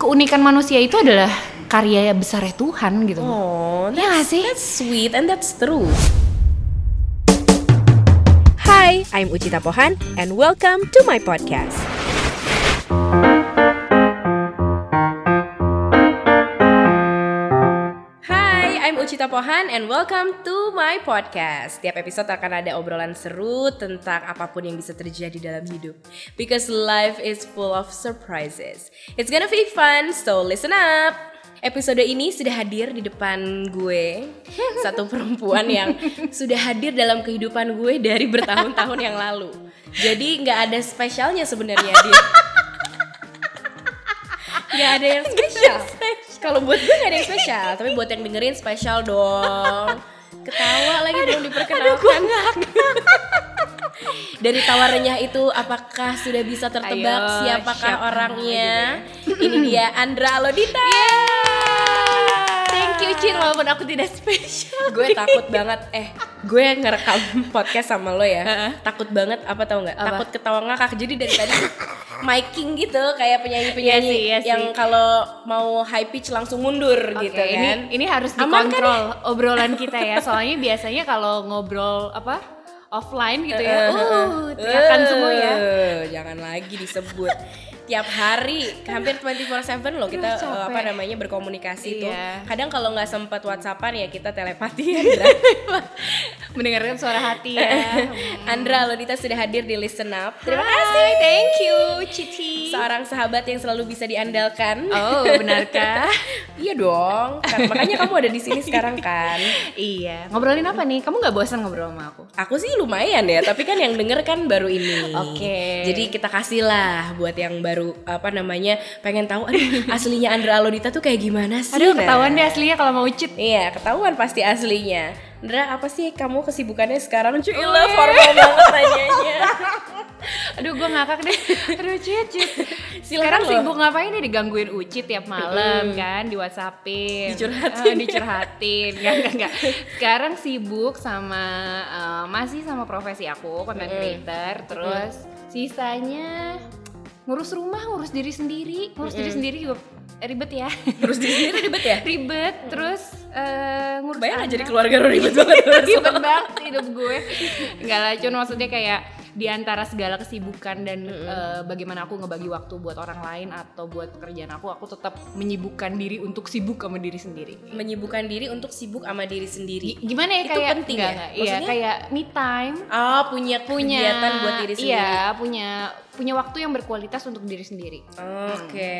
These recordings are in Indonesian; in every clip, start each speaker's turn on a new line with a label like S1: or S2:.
S1: keunikan manusia itu adalah karya besar Tuhan gitu.
S2: Oh,
S1: Iya nggak sih?
S2: That's sweet and that's true.
S3: Hi, I'm Ucita Pohan and welcome to my podcast.
S2: Ucita Pohan and welcome to my podcast. Tiap episode akan ada obrolan seru tentang apa pun yang bisa terjadi dalam hidup. Because life is full of surprises. It's gonna be fun, so listen up. Episode ini sudah hadir di depan gue Satu perempuan yang sudah hadir dalam kehidupan gue dari bertahun-tahun yang lalu Jadi nggak ada spesialnya sebenarnya dia Nggak ada yang spesial Kalau buat gue nggak ada yang spesial Tapi buat yang dengerin spesial dong. Ketawa lagi belum diperkenalkan. Dari tawarannya itu apakah sudah bisa tertebak
S1: Ayo,
S2: siapakah
S1: siapa?
S2: orangnya? Ini dia Andra Alodita.
S1: Thank you Cin walaupun aku tidak spesial.
S2: gue takut banget. Eh gue ngerekam podcast sama lo ya. Takut banget apa tau nggak? Takut ketawa ngakak. Jadi dari tadi miking gitu kayak penyanyi penyanyi
S1: Iya sih, iya
S2: yang kalau mau high pitch langsung mundur
S1: Oke,
S2: gitu kan.
S1: ini ini harus
S2: kan
S1: dikontrol obrolan kita ya. Soalnya biasanya kalau ngobrol apa offline gitu ya, uh, teriakan semua ya.
S2: Eh, jangan lagi disebut tiap hari hampir 24/7 loh kita eh, apa namanya berkomunikasi tuh
S1: Iya.
S2: kadang kalau nggak sempet whatsappan ya kita telepati ya
S1: Mendengarkan suara hati ya.
S2: Andra Lodita sudah hadir di Listen Up terima
S1: Hai,
S2: kasih
S1: thank you Cici.
S2: seorang sahabat yang selalu bisa diandalkan.
S1: Oh, benarkah?
S2: iya dong. Kan, makanya kamu ada di sini sekarang kan.
S1: iya. Ngobrolin apa nih? Kamu nggak bosan ngobrol sama aku?
S2: Aku sih lumayan ya, tapi kan yang denger kan baru ini.
S1: Oke.
S2: Jadi kita kasih lah buat yang baru apa namanya pengen tahu aduh aslinya Andra Alodita tuh kayak gimana sih?
S1: Aduh,
S2: Nah,
S1: ketahuan deh aslinya kalau mau cheat.
S2: Iya, ketahuan pasti aslinya. Andra, apa sih kamu kesibukannya sekarang? Cuilah formal banget nanyanya.
S1: Aduh, gue ngakak deh. Aduh, cheat.
S2: Silakan
S1: Sekarang
S2: loh.
S1: sibuk ngapain nih digangguin Uci tiap malam kan, di WhatsAppin.
S2: Dicurhatin.
S1: Eh, dicurhatin. Enggak, enggak, enggak. Sekarang sibuk sama eh, masih sama profesi aku, content creator, terus sisanya ngurus rumah, ngurus diri sendiri, ngurus diri sendiri juga ribet ya.
S2: Terus di sini ribet ya?
S1: ribet, terus eh, ngurus
S2: Bayang jadi keluarga lo ribet banget.
S1: ribet banget hidup gue nggak lah cuma maksudnya kayak di antara segala kesibukan dan eh, bagaimana aku ngebagi waktu buat orang lain atau buat pekerjaan aku aku tetap menyibukkan diri untuk sibuk sama diri sendiri
S2: Menyibukkan diri untuk sibuk sama diri sendiri.
S1: gimana ya
S2: Itu
S1: kayak
S2: penting
S1: nggak,
S2: ya?
S1: iya kayak me time
S2: Oh, punya
S1: punya
S2: kegiatan buat diri sendiri.
S1: iya punya punya waktu yang berkualitas untuk diri sendiri
S2: Oke.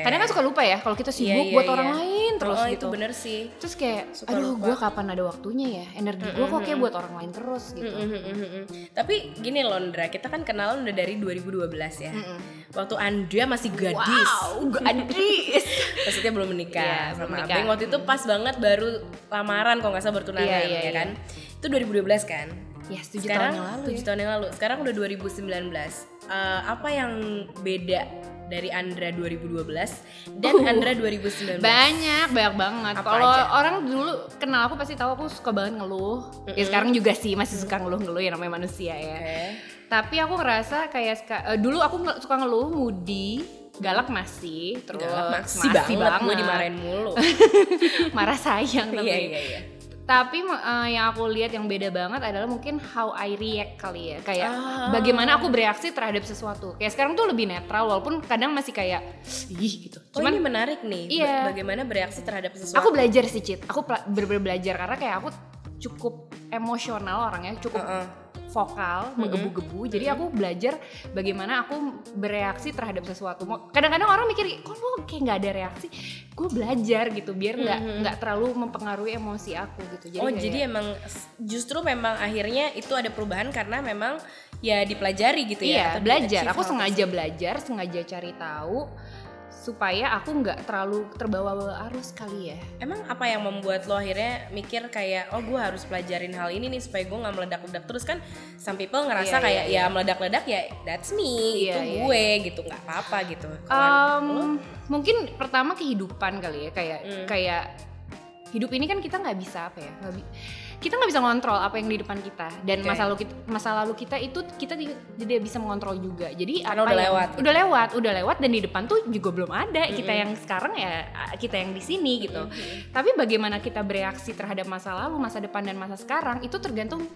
S1: kadang kan suka lupa ya kalau kita
S2: Iya,
S1: sibuk
S2: iya,
S1: buat
S2: iya.
S1: orang lain terus
S2: oh,
S1: gitu
S2: itu bener sih.
S1: terus kayak
S2: Suka
S1: aduh gue kapan ada waktunya ya energi gue kok kayak buat orang lain terus gitu
S2: Mm, mm, mm, mm. Tapi gini Londra, kita kan kenalan udah dari 2012 ya. Waktu Andrea masih gadis.
S1: wow gadis
S2: Maksudnya belum menikah
S1: Iya, belum menikah.
S2: Abeng. Waktu itu pas banget baru lamaran kalau nggak salah bertunangan
S1: Iya, iya,
S2: ya
S1: iya.
S2: kan. Itu 2012 kan.
S1: Ya tujuh
S2: Sekarang
S1: tahun yang lalu
S2: 7
S1: ya.
S2: tahun yang lalu. Sekarang udah 2019. Eh, apa yang beda dari Andra 2012 dan
S1: Uh,
S2: Andra 2019?
S1: banyak banyak banget kalau orang dulu kenal aku pasti tahu aku suka banget ngeluh ya sekarang juga sih masih suka ngeluh-ngeluh ya namanya manusia ya
S2: Oke.
S1: tapi aku ngerasa kayak eh, dulu aku suka ngeluh moody galak masih terus
S2: Galak masih, banget, gue dimarahin mulu.
S1: marah sayang tapi
S2: iya iya iya.
S1: Tapi eh, yang aku lihat yang beda banget adalah mungkin how I react kali ya kayak
S2: Ah.
S1: bagaimana aku bereaksi terhadap sesuatu kayak sekarang tuh lebih netral walaupun kadang masih kayak ih gitu
S2: Oh ini menarik nih.
S1: Iya.
S2: Ba- Bagaimana bereaksi terhadap sesuatu?
S1: aku belajar sih Cit aku bener-bener belajar karena kayak aku cukup emosional orangnya cukup
S2: Heeh.
S1: Vokal menggebu-gebu. Jadi aku belajar bagaimana aku bereaksi terhadap sesuatu. Kadang-kadang orang mikir kok lo kayak nggak ada reaksi? Gue belajar gitu biar nggak nggak terlalu mempengaruhi emosi aku gitu. Jadi
S2: oh
S1: kayak-
S2: jadi emang justru memang akhirnya itu ada perubahan karena memang ya dipelajari gitu ya?
S1: iya belajar. aku sengaja belajar sengaja cari tahu supaya aku nggak terlalu terbawa arus kali ya.
S2: Emang apa yang membuat lo akhirnya mikir kayak oh gue harus pelajarin hal ini nih supaya gue nggak meledak-ledak? Terus kan some people ngerasa
S1: Iya,
S2: kayak
S1: iya,
S2: ya meledak-ledak ya that's me
S1: Iya,
S2: itu
S1: iya,
S2: gue gitu. Nggak apa-apa gitu.
S1: Um,
S2: lo,
S1: mungkin pertama kehidupan kali ya kayak
S2: Hmm.
S1: kayak hidup ini kan kita nggak bisa apa ya nggak bi- kita nggak bisa ngontrol apa yang di depan kita. Dan
S2: Oke.
S1: masa lalu kita masa lalu kita itu kita ti- tidak bisa mengontrol juga. Jadi
S2: Karena
S1: apa
S2: udah
S1: yang-
S2: lewat.
S1: udah lewat udah lewat dan di depan tuh juga belum ada. Kita yang sekarang ya kita yang di sini gitu. Tapi bagaimana kita bereaksi terhadap masa lalu masa depan dan masa sekarang itu tergantung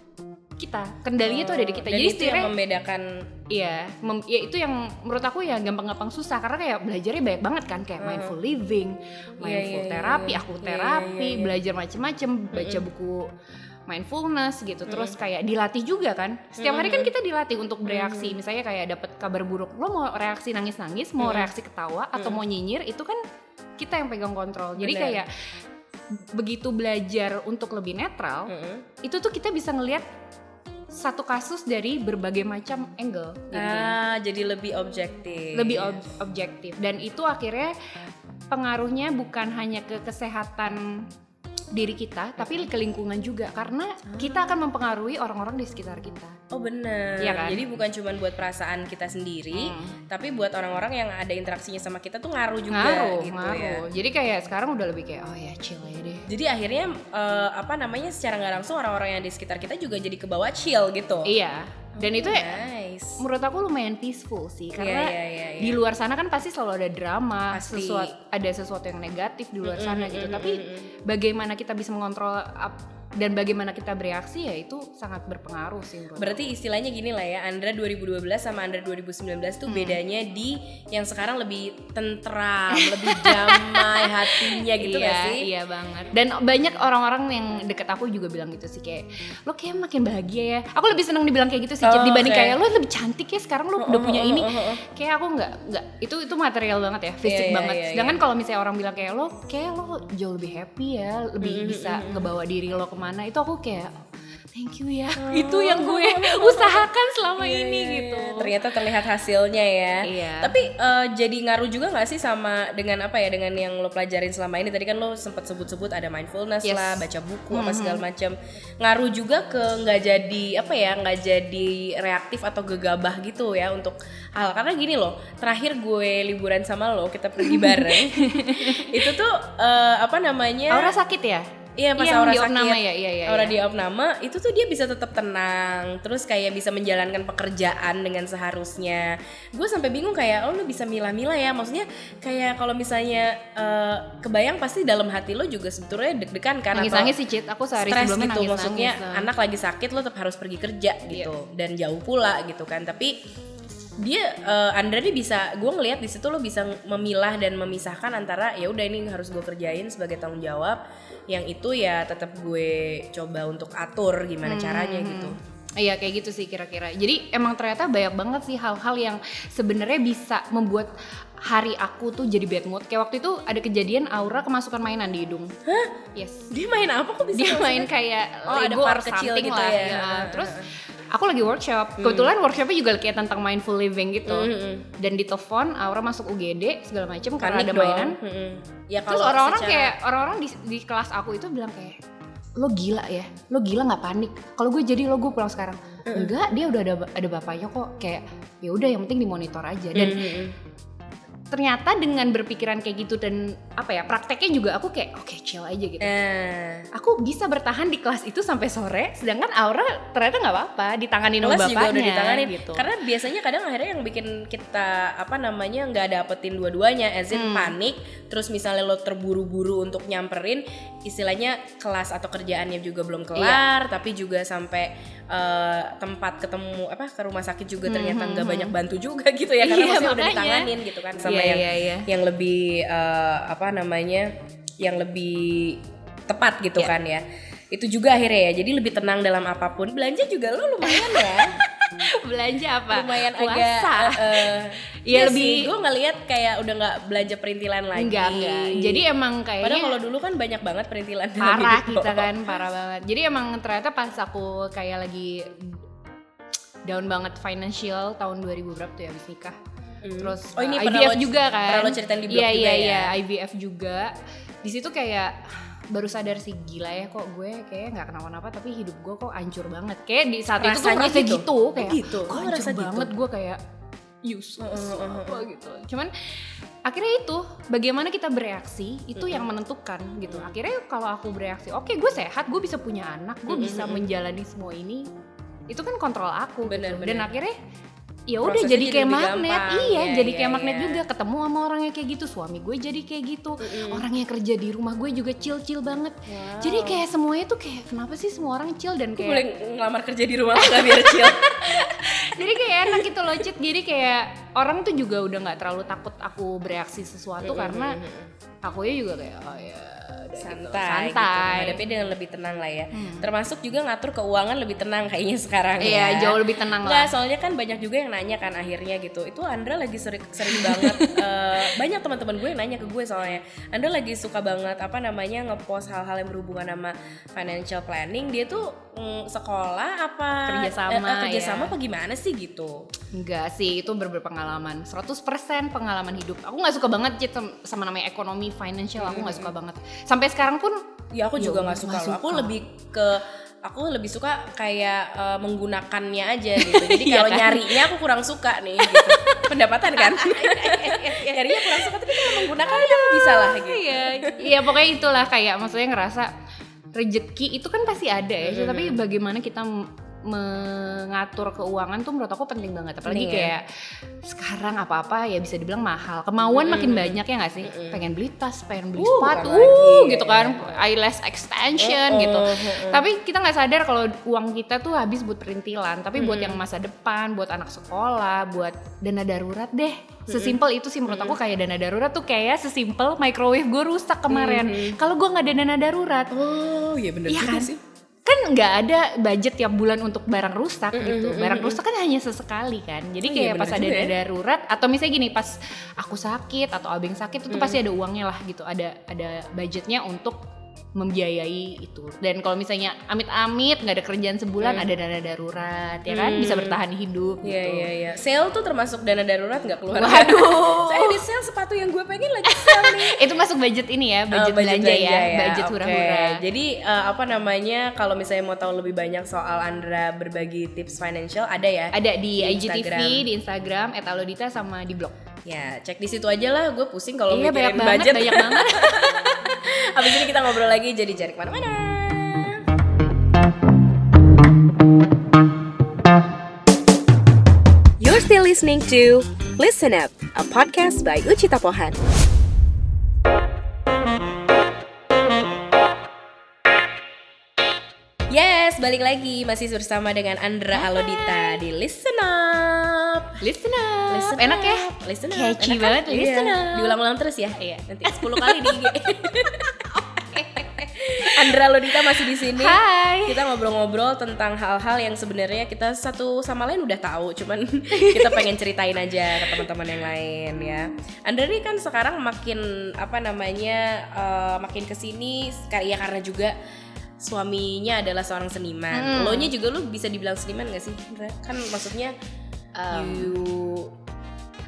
S1: kita kendalinya tuh ada di kita
S2: Dan
S1: jadi
S2: itu yang membedakan
S1: Iya, mem- ya itu yang menurut aku ya gampang-gampang susah karena kayak belajarnya banyak banget kan kayak mindful living, mindful
S2: iya,
S1: terapi,
S2: iya.
S1: aku
S2: Iya,
S1: terapi,
S2: iya, iya.
S1: belajar macem-macem, baca buku mindfulness gitu. Terus kayak dilatih juga kan. Setiap hari kan kita dilatih untuk bereaksi. Misalnya kayak dapat kabar buruk, lo mau reaksi nangis-nangis, mau reaksi ketawa atau mau nyinyir, itu kan kita yang pegang kontrol. Jadi
S2: Bener.
S1: kayak begitu belajar untuk lebih netral, itu tuh kita bisa ngelihat satu kasus dari berbagai macam angle. jadinya
S2: ah jadi lebih objektif
S1: lebih ob- objektif dan itu akhirnya pengaruhnya bukan hanya ke kesehatan diri kita tapi ke lingkungan juga karena kita akan mempengaruhi orang-orang di sekitar kita.
S2: oh bener
S1: Iya kan?
S2: jadi bukan cuma buat perasaan kita sendiri
S1: Hmm.
S2: tapi buat orang-orang yang ada interaksinya sama kita tuh ngaruh juga
S1: Ngaruh,
S2: gitu
S1: ngaruh.
S2: ya
S1: Jadi kayak sekarang udah lebih kayak oh ya chill aja deh.
S2: jadi akhirnya eh, apa namanya secara nggak langsung orang-orang yang di sekitar kita juga jadi kebawa chill gitu
S1: Iya. Dan itu ya
S2: nice
S1: menurut aku lumayan peaceful sih karena
S2: iya, iya, iya.
S1: di luar sana kan pasti selalu ada drama,
S2: Pasti.
S1: sesuatu ada sesuatu yang negatif di luar sana gitu. Tapi bagaimana kita bisa mengontrol dan bagaimana kita bereaksi ya itu sangat berpengaruh sih menurut
S2: Berarti istilahnya gini lah ya, Andra 2012 sama Andra 2019 tuh bedanya di yang sekarang lebih tentram, lebih damai hatinya gitu
S1: iya,
S2: gak sih?
S1: Iya banget. Dan banyak orang-orang yang deket aku juga bilang gitu sih kayak lo kayak makin bahagia ya. Aku lebih seneng dibilang kayak gitu sih
S2: Oh,
S1: dibanding
S2: oke.
S1: kayak lo lebih cantik ya sekarang lo udah punya
S2: oh,
S1: ini.
S2: oh, oh, oh.
S1: Kayak aku nggak nggak itu itu material banget ya, fisik
S2: Iya, iya,
S1: banget.
S2: iya,
S1: Sedangkan kalau misalnya orang bilang kayak lo kayak lo jauh lebih happy ya, lebih
S2: Mm-hmm,
S1: bisa ngebawa diri lo ke mana. Itu aku kayak thank you ya. itu yang gue usahakan selama ini gitu.
S2: Ternyata terlihat hasilnya ya.
S1: Iya.
S2: Tapi eh, jadi ngaruh juga gak sih sama dengan apa ya dengan yang lo pelajarin selama ini? Tadi kan lo sempat sebut-sebut ada mindfulness
S1: Yes.
S2: lah, baca buku apa segala macam. Ngaruh juga ke nggak jadi apa ya nggak jadi reaktif atau gegabah gitu ya untuk hal karena gini loh. Terakhir gue liburan sama lo kita pergi bareng. itu tuh eh, apa namanya?
S1: Aura sakit ya?
S2: Iya pas
S1: Yang
S2: Aura
S1: di
S2: sakit,
S1: opnama ya? Iya, iya,
S2: Aura
S1: iya.
S2: di opnama itu tuh dia bisa tetap tenang, terus kayak bisa menjalankan pekerjaan dengan seharusnya. Gue sampai bingung kayak oh lu bisa milah-milah ya, maksudnya kayak kalau misalnya eh, kebayang pasti dalam hati lo juga sebetulnya deg-degan kan
S1: Nangis-nangis sih Cit, aku sehari
S2: stres
S1: sebelumnya
S2: gitu,
S1: nangis-nangis.
S2: maksudnya
S1: lah.
S2: anak lagi sakit lo tetap harus pergi kerja gitu dan jauh pula gitu kan, tapi dia eh, Andra nih bisa gue ngelihat di situ lo bisa memilah dan memisahkan antara ya udah ini harus gue kerjain sebagai tanggung jawab yang itu ya tetap gue coba untuk atur gimana caranya gitu
S1: Iya kayak gitu sih kira-kira. Jadi emang ternyata banyak banget sih hal-hal yang sebenarnya bisa membuat hari aku tuh jadi bad mood. Kayak waktu itu ada kejadian Aura kemasukan mainan di hidung. Hah? Yes.
S2: dia main apa kok bisa
S1: Dia
S2: masuk?
S1: main kayak
S2: Oh, ada
S1: Lego
S2: part
S1: or
S2: kecil
S1: something
S2: gitu
S1: lah.
S2: ya.
S1: Ya, Terus aku lagi workshop. Kebetulan workshopnya juga kayak tentang mindful living gitu.
S2: Mm-mm.
S1: Dan di telepon Aura masuk UGD segala macem karena ada
S2: dong.
S1: mainan.
S2: Mm-mm. ya
S1: Terus orang-orang
S2: secara-
S1: kayak orang-orang di, di kelas aku itu bilang kayak lo gila ya, lo gila nggak panik. Kalau gue jadi lo gue pulang sekarang. Enggak, dia udah ada ada bapaknya kok. Kayak ya udah yang penting dimonitor aja. Dan
S2: Mm-mm.
S1: Ternyata dengan berpikiran kayak gitu dan apa ya prakteknya juga aku kayak oke chill aja gitu.
S2: Nah,
S1: Aku bisa bertahan di kelas itu sampai sore, sedangkan Aura ternyata nggak apa-apa, ditanganin sama bapaknya
S2: juga udah ditanganin
S1: gitu.
S2: karena biasanya kadang akhirnya yang bikin kita apa namanya nggak dapetin dua-duanya as in
S1: Hmm.
S2: panik terus misalnya lo terburu-buru untuk nyamperin istilahnya kelas atau kerjaannya juga belum
S1: Iya.
S2: kelar tapi juga sampai eh, tempat ketemu apa ke rumah sakit juga ternyata nggak banyak bantu juga gitu ya karena
S1: Hmm, Iya,
S2: maksudnya udah ditanganin gitu kan sama
S1: Iya,
S2: yang
S1: iya, iya.
S2: yang lebih eh, apa namanya yang lebih tepat gitu
S1: Iya.
S2: kan ya itu juga akhirnya ya jadi lebih tenang dalam apa pun belanja juga lo lumayan ya
S1: Belanja apa?
S2: lumayan
S1: Puasa.
S2: agak eh
S1: Iya,
S2: iya
S1: lebih-
S2: gue ngelihat kayak udah nggak belanja perintilan lagi
S1: Enggak, enggak. Jadi emang kayaknya
S2: padahal kalau dulu kan banyak banget perintilan
S1: parah kita kan parah banget jadi emang ternyata pas aku kayak lagi down banget financial tahun 2000 berapa tuh ya habis nikah
S2: Hmm.
S1: terus
S2: Oh, ini
S1: uh,
S2: pernah
S1: IVF
S2: lo-
S1: juga kan
S2: pernah lo ceritain di blog
S1: iya
S2: juga
S1: iya
S2: ya?
S1: iya IVF juga di situ kayak baru sadar sih gila ya kok gue kayak nggak kenapa-napa tapi hidup gue kok hancur banget kayak di saat itu tuh
S2: Rasanya
S1: rasanya
S2: gitu?
S1: gitu, kayak
S2: gitu?
S1: kok hancur
S2: ngerasa gitu?
S1: banget gue kayak useless apa gitu cuman akhirnya itu bagaimana kita bereaksi itu yang menentukan gitu akhirnya kalau aku bereaksi oke gue sehat gue bisa punya anak gue bisa menjalani semua ini itu kan kontrol aku gitu.
S2: Bener,
S1: dan
S2: bener.
S1: akhirnya ya udah jadi
S2: jadi
S1: kayak magnet.
S2: gampang.
S1: iya
S2: Iya,
S1: jadi
S2: iya,
S1: kayak magnet
S2: iya.
S1: juga. Ketemu sama orang yang kayak gitu. Suami gue jadi kayak gitu. Orang yang kerja di rumah gue juga chill chill banget jadi kayak semuanya tuh kayak kenapa sih semua orang chill dan kayak
S2: boleh ngelamar kerja di rumah nggak biar chill.
S1: Jadi kayak enak gitu loh Cit. Jadi kayak orang tuh juga udah nggak terlalu takut aku bereaksi sesuatu karena aku ya juga kayak oh ya udah gitu.
S2: santai, gitu. menghadapinya dengan lebih tenang lah ya termasuk juga ngatur keuangan lebih tenang kayaknya sekarang
S1: iya
S2: ya.
S1: jauh lebih tenang
S2: Nggak,
S1: lah
S2: soalnya kan banyak juga yang nanya kan akhirnya gitu. Itu Andra lagi sering sering banget eh, banyak teman-teman gue yang nanya ke gue soalnya. Andra lagi suka banget apa namanya ngepost hal-hal yang berhubungan sama financial planning. Dia tuh mm, sekolah apa
S1: Kerjasama,
S2: eh, eh, kerjasama
S1: ya.
S2: apa gimana sih gitu?
S1: Enggak sih, itu ber- berpengalaman 100% pengalaman hidup Aku nggak suka banget Cit sama- namanya ekonomi, financial Aku nggak suka banget Sampai sekarang pun
S2: Ya aku juga nggak suka, loh. Aku
S1: suka.
S2: lebih ke aku lebih suka kayak eh, menggunakannya aja gitu. Jadi
S1: Iya
S2: kalau
S1: kan?
S2: nyarinya aku kurang suka nih gitu. Pendapatan kan? nyarinya kurang suka tapi kalau menggunakannya aku bisa lah gitu.
S1: Iya, iya pokoknya itulah kayak maksudnya ngerasa rezeki itu kan pasti ada ya, Cit, tapi bagaimana kita mengatur keuangan tuh menurut aku penting banget. Apalagi
S2: ya.
S1: kayak sekarang apa-apa ya bisa dibilang mahal. Kemauan makin banyak ya nggak sih? Pengen beli tas pengen beli
S2: Uh,
S1: sepatu uh, gitu
S2: ya.
S1: kan. Eyelash extension
S2: Uh, uh,
S1: gitu.
S2: uh, uh.
S1: tapi kita nggak sadar kalau uang kita tuh habis buat perintilan. Tapi buat
S2: Hmm.
S1: yang masa depan buat anak sekolah buat dana darurat deh. Sesimpel itu sih menurut aku kayak dana darurat tuh kayak sesimpel microwave gue rusak kemarin. Kalau gue nggak ada dana darurat.
S2: Oh, iya bener juga
S1: kan?
S2: sih.
S1: Kan nggak ada budget tiap bulan untuk barang rusak gitu. barang rusak kan hanya sesekali kan. Jadi
S2: Oh, iya,
S1: kayak
S2: bener
S1: pas ada
S2: ya.
S1: darurat atau misalnya gini pas aku sakit atau abeng sakit itu pasti ada uangnya lah gitu. Ada ada budgetnya untuk membiayai itu dan kalau misalnya amit-amit nggak ada kerjaan sebulan ada dana darurat ya kan bisa bertahan hidup
S2: Iya
S1: gitu
S2: iya iya. Sale tuh termasuk dana darurat nggak keluar?
S1: Waduh.
S2: Saya di sale sepatu yang gue pengen lagi sale nih.
S1: itu masuk budget ini ya
S2: Oh,
S1: budget, belanja, ya, budget
S2: Oke.
S1: hura-hura
S2: Jadi eh, apa namanya kalau misalnya mau tahu lebih banyak soal Andra berbagi tips financial ada ya?
S1: ada di,
S2: Di
S1: IGTV
S2: Instagram.
S1: di Instagram @alodita sama di blog
S2: Ya cek di situ aja lah. Gue pusing kalau
S1: iya
S2: mikirin
S1: banyak banget
S2: budget.
S1: banyak banget
S2: Habis ini kita ngobrol lagi jadi cari ke mana-mana.
S3: You're still listening to Listen Up, a podcast by Uchita Pohan.
S2: Yes, balik lagi masih bersama dengan Andra Alodita di Listen Up.
S1: listen up
S2: Listen
S1: enak ya.
S2: Listen up.
S1: Catchy
S2: Enak
S1: banget,
S2: Iya.
S1: listen up.
S2: Diulang-ulang terus ya.
S1: Iya.
S2: Nanti 10 kali di IG. Andra Lodita masih di sini.
S1: Hai.
S2: Kita ngobrol-ngobrol tentang hal-hal yang sebenarnya kita satu sama lain udah tahu, cuman kita pengen ceritain aja ke teman-teman yang lain ya. Andra ini kan sekarang makin apa namanya eh, makin ke sini ya karena juga suaminya adalah seorang seniman.
S1: Hmm.
S2: Lo nya juga lu bisa dibilang seniman gak sih? Kan maksudnya you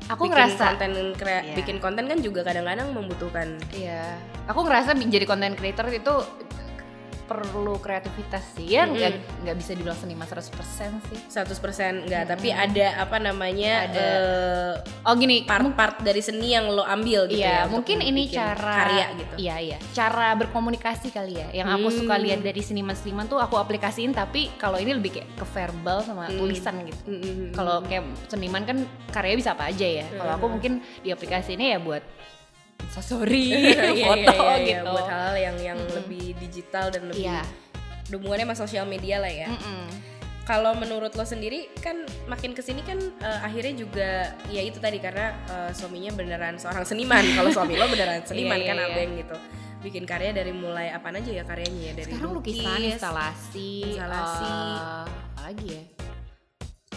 S1: aku
S2: bikin
S1: ngerasa
S2: konten krea-
S1: Iya.
S2: bikin konten kan juga kadang-kadang membutuhkan
S1: Iya, aku ngerasa jadi content creator itu perlu kreativitas sih ya nggak nggak bisa dibilang seniman 100% sih
S2: 100% enggak, tapi ada apa namanya
S1: Ada.
S2: eh,
S1: oh gini
S2: part-part dari seni yang lo ambil gitu ya
S1: Iya,
S2: untuk
S1: mungkin ini cara
S2: karya gitu.
S1: Iya, iya. Cara berkomunikasi kali ya. Yang aku suka
S2: Hmm.
S1: lihat dari seniman-seniman tuh aku aplikasiin tapi kalau ini lebih kayak ke verbal sama
S2: Hmm.
S1: tulisan gitu.
S2: Mm-mm.
S1: Kalau kayak seniman kan karya bisa apa aja ya. Kalau
S2: Hmm.
S1: aku mungkin di aplikasi ini ya buat story,
S2: Iya,
S1: foto
S2: iya, iya,
S1: gitu.
S2: buat hal yang yang lebih digital dan lebih
S1: Iya.
S2: hubungannya sama sosial media lah ya.
S1: Mm-mm.
S2: Kalau menurut lo sendiri kan makin ke sini kan eh, akhirnya juga ya itu tadi karena eh, suaminya beneran seorang seniman. Kalau suami lo beneran seniman
S1: Iya,
S2: kan
S1: iya, iya.
S2: abeng gitu. Bikin karya dari mulai apa aja ya karyanya ya dari
S1: Sekarang
S2: lukis,
S1: lukisan, instalasi,
S2: instalasi.
S1: eh, apa lagi ya?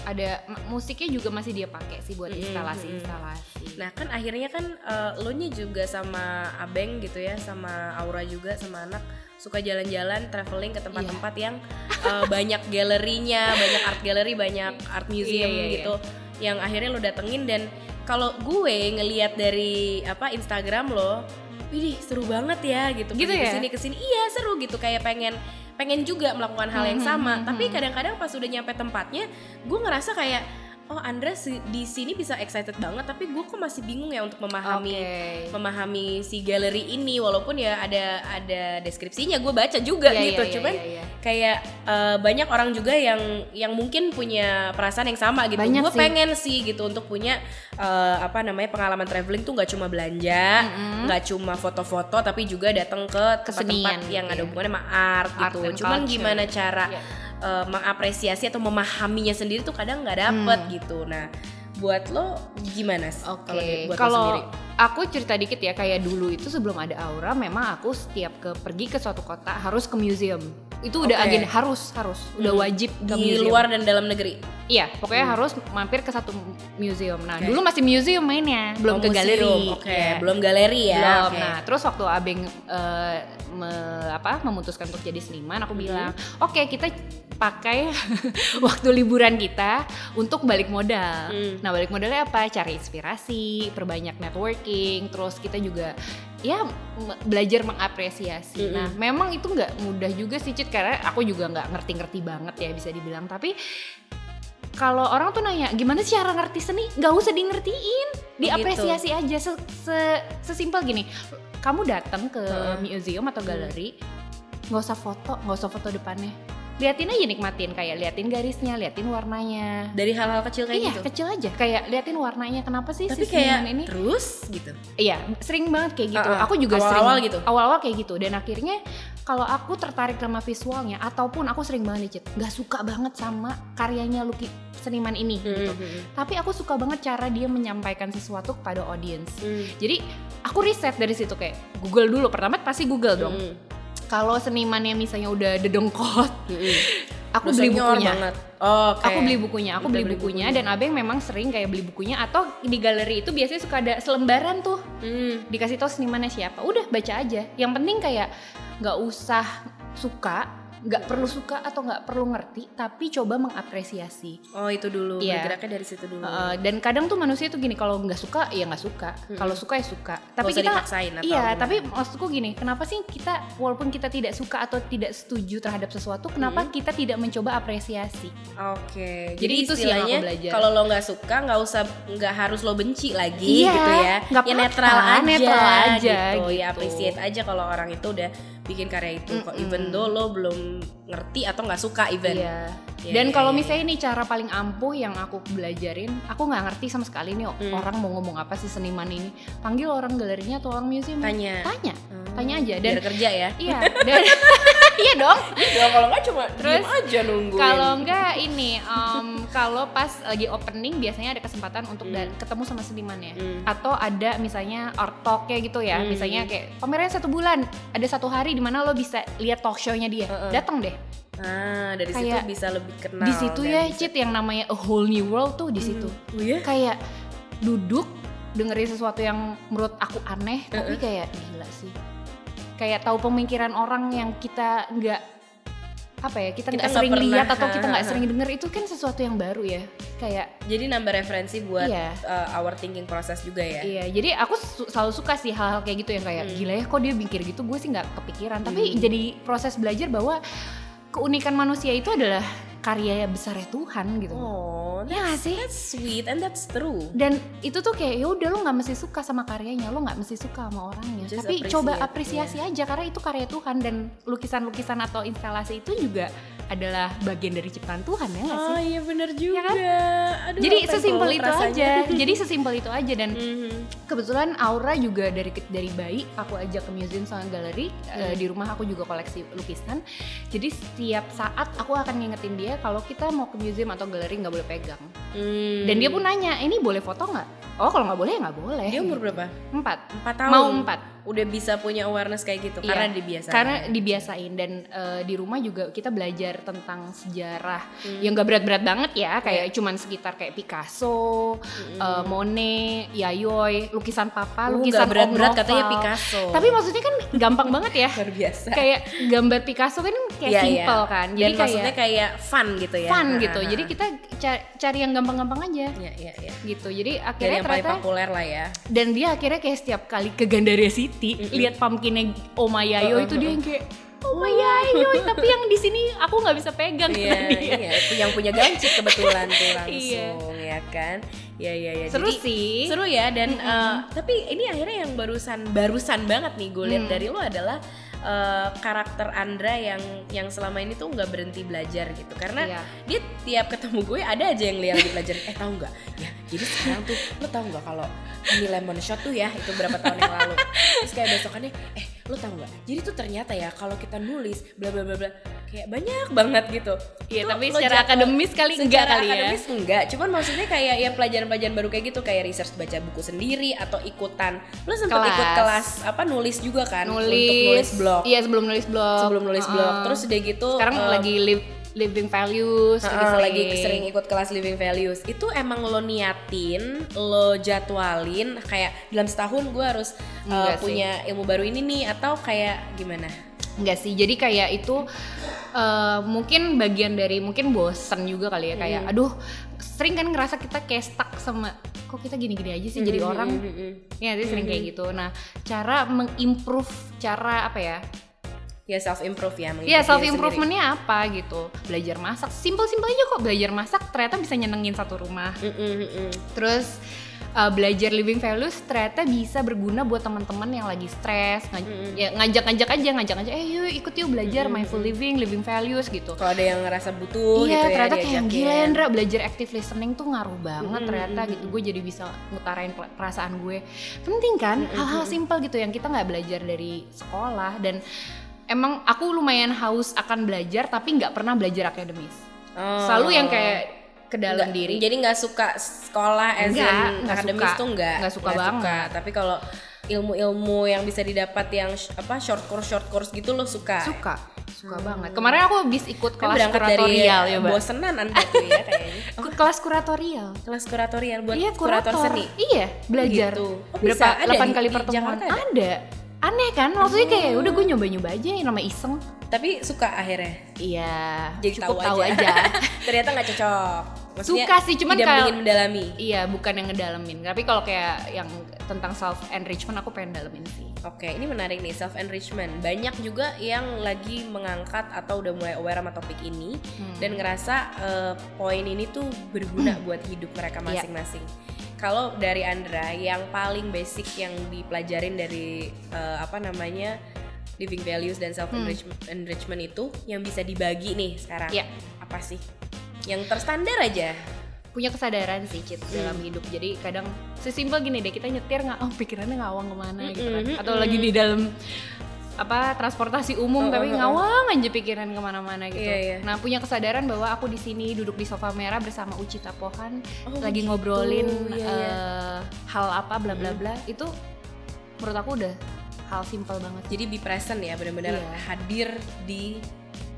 S1: Ada musiknya juga masih dia pakai sih buat instalasi-instalasi.
S2: Nah kan akhirnya kan eh, lo nya juga sama Abeng gitu ya, sama Aura juga sama anak suka jalan-jalan traveling ke tempat-tempat
S1: Iya.
S2: yang eh, banyak galerinya, banyak art gallery, banyak art museum
S1: Iya, iya, iya.
S2: gitu, yang akhirnya lo datengin dan kalau gue ngelihat dari apa Instagram lo, widih seru banget ya gitu,
S1: Gitu ya?
S2: ke sini ke sini, iya seru gitu kayak pengen pengen juga melakukan hal yang
S1: Hmm,
S2: sama,
S1: hmm,
S2: tapi kadang-kadang pas udah nyampe tempatnya, gue ngerasa kayak oh Andra di sini bisa excited banget tapi gue kok masih bingung ya untuk memahami
S1: Oke.
S2: memahami si galeri ini walaupun ya ada ada deskripsinya gue baca juga
S1: Iya,
S2: gitu
S1: iya, iya,
S2: cuman
S1: iya, iya.
S2: kayak eh, banyak orang juga yang yang mungkin punya perasaan yang sama gitu gue pengen sih gitu untuk punya eh, apa namanya pengalaman traveling tuh nggak cuma belanja nggak cuma foto-foto tapi juga datang ke tempat-tempat yang
S1: gitu
S2: ada
S1: ya.
S2: hubungannya sama art,
S1: Art
S2: gitu cuman
S1: culture.
S2: gimana cara
S1: Iya.
S2: Eh, mengapresiasi atau memahaminya sendiri tuh kadang nggak dapet gitu. Nah buat lo gimana sih
S1: Oke,
S2: kalau
S1: kalau aku cerita dikit ya kayak dulu itu sebelum ada aura memang aku setiap ke pergi ke suatu kota harus ke museum. Itu udah
S2: Oke.
S1: agenda harus harus udah
S2: Hmm.
S1: wajib ke
S2: di
S1: museum.
S2: luar dan dalam negeri
S1: Iya, pokoknya harus mampir ke satu museum. Nah,
S2: Oke.
S1: dulu masih museum mainnya, belum
S2: Oh,
S1: ke
S2: museum.
S1: galeri.
S2: oke
S1: Iya.
S2: belum galeri ya
S1: Belum.
S2: Oke.
S1: Nah, terus waktu Abeng eh, me- apa memutuskan untuk jadi seniman, aku
S2: Hmm.
S1: bilang, "Oke, kita pakai waktu liburan kita untuk balik modal."
S2: Hmm.
S1: Nah, balik modalnya apa? Cari inspirasi, perbanyak networking, terus kita juga ya belajar mengapresiasi.
S2: Mm-mm.
S1: Nah, memang itu nggak mudah juga sih, Cit, karena aku juga nggak ngerti-ngerti banget ya bisa dibilang, tapi kalau orang tuh nanya gimana sih cara ngerti seni nggak usah di ngertiin diapresiasi aja se, se- sesimpel gini kamu datang ke
S2: Heeh.
S1: museum atau galeri nggak usah foto nggak usah foto depannya liatin aja nikmatin kayak liatin garisnya liatin warnanya
S2: dari hal-hal kecil kayak
S1: iya
S2: gitu
S1: kecil aja kayak liatin warnanya kenapa sih
S2: tapi
S1: si
S2: kayak
S1: ini
S2: terus gitu
S1: Iya, sering banget kayak gitu.
S2: Uh-uh.
S1: Aku juga
S2: Awal-awal
S1: sering
S2: gitu?
S1: Awal-awal kayak gitu dan akhirnya kalau aku tertarik sama visualnya ataupun aku sering banget nih, Cit, nggak suka banget sama karyanya luki seniman ini gitu.
S2: Hmm,
S1: Tapi aku suka banget cara dia menyampaikan sesuatu kepada audiens.
S2: hmm,
S1: Jadi aku riset dari situ kayak Google dulu. Pertama pasti Google dong.
S2: hmm,
S1: Kalau senimannya misalnya udah dedengkot, aku beli bukunya.
S2: banget Oh, oke.
S1: Aku beli bukunya, aku
S2: Udah
S1: beli
S2: beli
S1: bukunya
S2: bukunya.
S1: dan Abeng memang sering kayak beli bukunya atau di galeri itu biasanya suka ada selembaran tuh
S2: Hmm.
S1: dikasih tahu senimannya siapa udah baca aja yang penting kayak nggak usah suka nggak perlu suka atau nggak perlu ngerti tapi coba mengapresiasi
S2: Oh itu dulu,
S1: Iya.
S2: bergeraknya dari situ dulu.
S1: Uh, dan kadang tuh manusia tuh gini kalau nggak suka ya nggak suka kalau suka ya suka tapi kita
S2: dipaksain atau
S1: iya
S2: gimana.
S1: tapi maksudku gini kenapa sih kita walaupun kita tidak suka atau tidak setuju terhadap sesuatu kenapa kita tidak mencoba apresiasi
S2: Oke,
S1: Jadi itu sih yang aku belajar.
S2: Kalau lo nggak suka, nggak usah, nggak harus lo benci lagi
S1: Iya,
S2: gitu ya.
S1: nggak
S2: ya netral aja,
S1: netral aja
S2: gitu.
S1: gitu.
S2: Ya appreciate aja kalau orang itu udah bikin karya itu. Kok
S1: Mm-mm.
S2: even though lo belum ngerti atau nggak suka even.
S1: Iya. Dan kalau misalnya ini cara paling ampuh yang aku belajarin, aku nggak ngerti sama sekali nih
S2: Hmm.
S1: orang mau ngomong apa sih seniman ini. Panggil orang galerinya atau orang museum.
S2: Tanya.
S1: Tanya.
S2: Hmm,
S1: Tanya aja dan
S2: biar kerja ya.
S1: iya. Dan iya dong.
S2: ya kalau nggak cuma
S1: Terus,
S2: diem aja nungguin.
S1: Kalau enggak ini em, kalau pas lagi opening biasanya ada kesempatan untuk
S2: Hmm.
S1: ketemu sama senimannya.
S2: Hmm.
S1: Atau ada misalnya art talk kayak gitu ya.
S2: Hmm.
S1: Misalnya kayak pamerannya satu bulan, ada satu hari di mana lo bisa lihat talk show-nya dia.
S2: Heeh.
S1: Datang deh.
S2: Nah dari situ
S1: Kayak
S2: bisa lebih kenal.
S1: di situ ya,
S2: bisa-
S1: Cit, yang namanya a whole new world tuh di situ.
S2: Oh iya?
S1: kayak duduk dengerin sesuatu yang menurut aku aneh tapi kayak gila sih kayak tahu pemikiran orang yang kita nggak apa ya kita nggak sering
S2: pernah,
S1: lihat atau kita nggak sering denger itu kan sesuatu yang baru ya kayak
S2: Jadi nambah referensi buat
S1: Iya.
S2: uh, our thinking process juga ya.
S1: iya jadi aku su- selalu suka sih hal-hal kayak gitu yang kayak
S2: Hmm.
S1: gila ya kok dia mikir gitu gue sih nggak kepikiran tapi jadi proses belajar bahwa keunikan manusia itu adalah karya besarnya Tuhan gitu
S2: Oh,
S1: nggak
S2: that's,
S1: sih?
S2: that's sweet and that's true.
S1: dan itu tuh kayak ya udah lo nggak mesti suka sama karyanya lo nggak mesti suka sama orangnya
S2: Just
S1: tapi
S2: appreciate,
S1: coba apresiasi aja karena itu karya Tuhan dan lukisan-lukisan atau instalasi itu juga adalah bagian dari ciptaan Tuhan ya nggak sih
S2: Oh iya bener juga.
S1: kan?
S2: Aduh,
S1: jadi sesimpel itu
S2: rasanya.
S1: aja jadi sesimpel itu aja dan
S2: Mhm.
S1: kebetulan Aura juga dari dari bayi aku ajak ke museum sama galeri Eh, di rumah aku juga koleksi lukisan jadi setiap saat aku akan ngingetin dia kalau kita mau ke museum atau galeri nggak boleh pegang
S2: Hmm.
S1: dan dia pun nanya ini boleh foto nggak oh kalau nggak boleh ya nggak boleh
S2: Dia umur berapa?
S1: empat
S2: Empat tahun.
S1: mau empat
S2: Udah bisa punya awareness kayak gitu
S1: Iya,
S2: karena dibiasakan.
S1: karena dibiasain dan eh, di rumah juga kita belajar tentang sejarah
S2: Hmm.
S1: yang gak berat-berat banget ya kayak cuman sekitar kayak Picasso, eh, Monet, Yayoi, lukisan papa,
S2: Uh,
S1: lukisan
S2: berat-berat katanya. Picasso.
S1: Tapi maksudnya kan gampang banget ya.
S2: luar biasa.
S1: kayak gambar Picasso kan kayak
S2: Iya, iya.
S1: simple kan.
S2: Dan
S1: Jadi
S2: maksudnya
S1: kayak
S2: kayak fun gitu ya.
S1: fun
S2: Ha,
S1: gitu.
S2: ha,
S1: Jadi kita ca- cari yang gampang-gampang aja
S2: Iya, iya, iya.
S1: gitu. Jadi akhirnya
S2: yang paling
S1: ternyata
S2: populer lah ya.
S1: dan dia akhirnya kayak setiap kali ke Gandaria City lihat pumpkinnya Oma Yayo
S2: Uh-uh,
S1: itu dia yang kayak Oma Yayo tapi yang di sini aku nggak bisa pegang
S2: Iya,
S1: dia.
S2: iya. Itu yang punya gancik kebetulan tuh langsung
S1: Iya.
S2: ya. kan ya ya ya
S1: Seru
S2: Jadi,
S1: sih.
S2: seru ya dan eh, tapi ini akhirnya yang barusan barusan banget nih gue lihat
S1: Hmm.
S2: dari lo adalah eh, karakter Andra yang yang selama ini tuh nggak berhenti belajar gitu. Karena
S1: Iya.
S2: dia tiap ketemu gue ada aja yang lihat lagi belajar. Eh tahu nggak? Ya jadi sekarang tuh lo tahu nggak kalau ini lemon shot tuh ya itu berapa tahun yang lalu. Terus kayak besokannya eh lo tahu nggak? Jadi tuh ternyata ya kalau kita nulis bla bla bla bla kayak banyak banget gitu
S1: Iya, tapi secara
S2: jatuh-
S1: akademis kali
S2: secara
S1: enggak kali ya.
S2: akademis enggak cuman maksudnya kayak ya pelajaran-pelajaran baru kayak gitu kayak research baca buku sendiri atau ikutan sempet
S1: Kelas.
S2: ikut kelas apa nulis juga kan
S1: nulis,
S2: untuk nulis blog
S1: Iya, sebelum nulis blog.
S2: sebelum nulis
S1: Heeh.
S2: blog terus udah gitu
S1: sekarang
S2: eh,
S1: lagi live living values
S2: Heeh,
S1: lagi sering.
S2: lagi sering ikut kelas living values itu emang lo niatin lo jadwalin kayak dalam setahun gue harus uh,
S1: sih.
S2: punya ilmu baru ini nih atau kayak gimana
S1: Enggak sih, jadi kayak itu eh, mungkin bagian dari mungkin bosen juga kali ya kayak aduh sering kan ngerasa kita kayak stuck sama kok kita gini-gini aja sih jadi orang ya jadi sering kayak gitu. Nah cara mengimprove cara apa ya?
S2: ya self improve ya
S1: Iya self improvementnya apa gitu? Belajar masak, simple-simple aja kok belajar masak ternyata bisa nyenengin satu rumah. Terus uh, belajar living values ternyata bisa berguna buat teman-teman yang lagi stres, ngaj- ya ngajak-ngajak aja, ngajak-ngajak, eh yuk ikut yuk belajar mindful living, living values gitu.
S2: kalau ada yang ngerasa butuh
S1: iya,
S2: gitu ya
S1: ternyata kayak
S2: diajakin.
S1: gila ya, Ndra, belajar active listening tuh ngaruh banget ternyata gitu. Gue jadi bisa ngutarain pe- perasaan gue. Penting kan hal-hal simpel gitu yang kita nggak belajar dari sekolah dan emang aku lumayan haus akan belajar tapi nggak pernah belajar akademis.
S2: Oh.
S1: Selalu yang kayak ke dalam
S2: Nggak-
S1: diri.
S2: Jadi nggak suka sekolah as
S1: Enggak,
S2: in akademis
S1: suka.
S2: tuh nggak
S1: Nggak suka banget.
S2: Tapi kalau ilmu-ilmu yang bisa didapat yang sh- apa short course short course gitu lo suka.
S1: suka suka banget kemarin aku habis ikut
S2: Kan
S1: kelas
S2: berangkat dari
S1: kuratorial ya
S2: bosenan anda tuh ya kayaknya.
S1: Kelas kuratorial
S2: Kelas kuratorial buat
S1: iya
S2: kurator
S1: kurator
S2: seni.
S1: iya belajar
S2: gitu. Oh,
S1: berapa delapan kali
S2: di
S1: pertemuan
S2: ada?
S1: ada aneh kan maksudnya kayak udah gue nyoba nyoba aja yang namanya iseng
S2: Tapi suka akhirnya.
S1: iya
S2: Jadi
S1: cukup
S2: tahu
S1: tahu
S2: aja.
S1: aja,
S2: Ternyata nggak cocok. Maksudnya
S1: Suka sih, cuman
S2: tidak
S1: kalau-
S2: ingin mendalami.
S1: iya bukan yang ngedalamin tapi kalau kayak yang tentang self enrichment aku pengen dalemin sih
S2: Oke, ini menarik nih self enrichment. Banyak juga yang lagi mengangkat atau udah mulai aware sama topik ini
S1: Hmm.
S2: dan ngerasa eh, poin ini tuh berguna buat hidup mereka
S1: Iya.
S2: masing-masing. Kalau dari Andra, yang paling basic yang dipelajarin dari eh, apa namanya living values dan self enrichment itu yang bisa dibagi nih sekarang.
S1: Iya.
S2: Apa sih? Yang terstandar aja.
S1: punya kesadaran sih dalam
S2: Hmm.
S1: hidup jadi kadang sesimpel gini deh kita nyetir nggak oh pikirannya ngawang ke mana gitu kan atau lagi di dalam apa transportasi umum
S2: Oh,
S1: tapi
S2: oh, oh.
S1: ngawang aja pikiran ke mana-mana gitu
S2: Iya, iya.
S1: nah punya kesadaran bahwa aku di sini duduk di sofa merah bersama Ucita Pohan
S2: Oh,
S1: lagi
S2: gitu.
S1: ngobrolin
S2: Iya, iya.
S1: eh, hal apa bla bla bla itu menurut aku udah hal simpel banget
S2: Jadi be present ya, benar-benar
S1: Iya.
S2: hadir di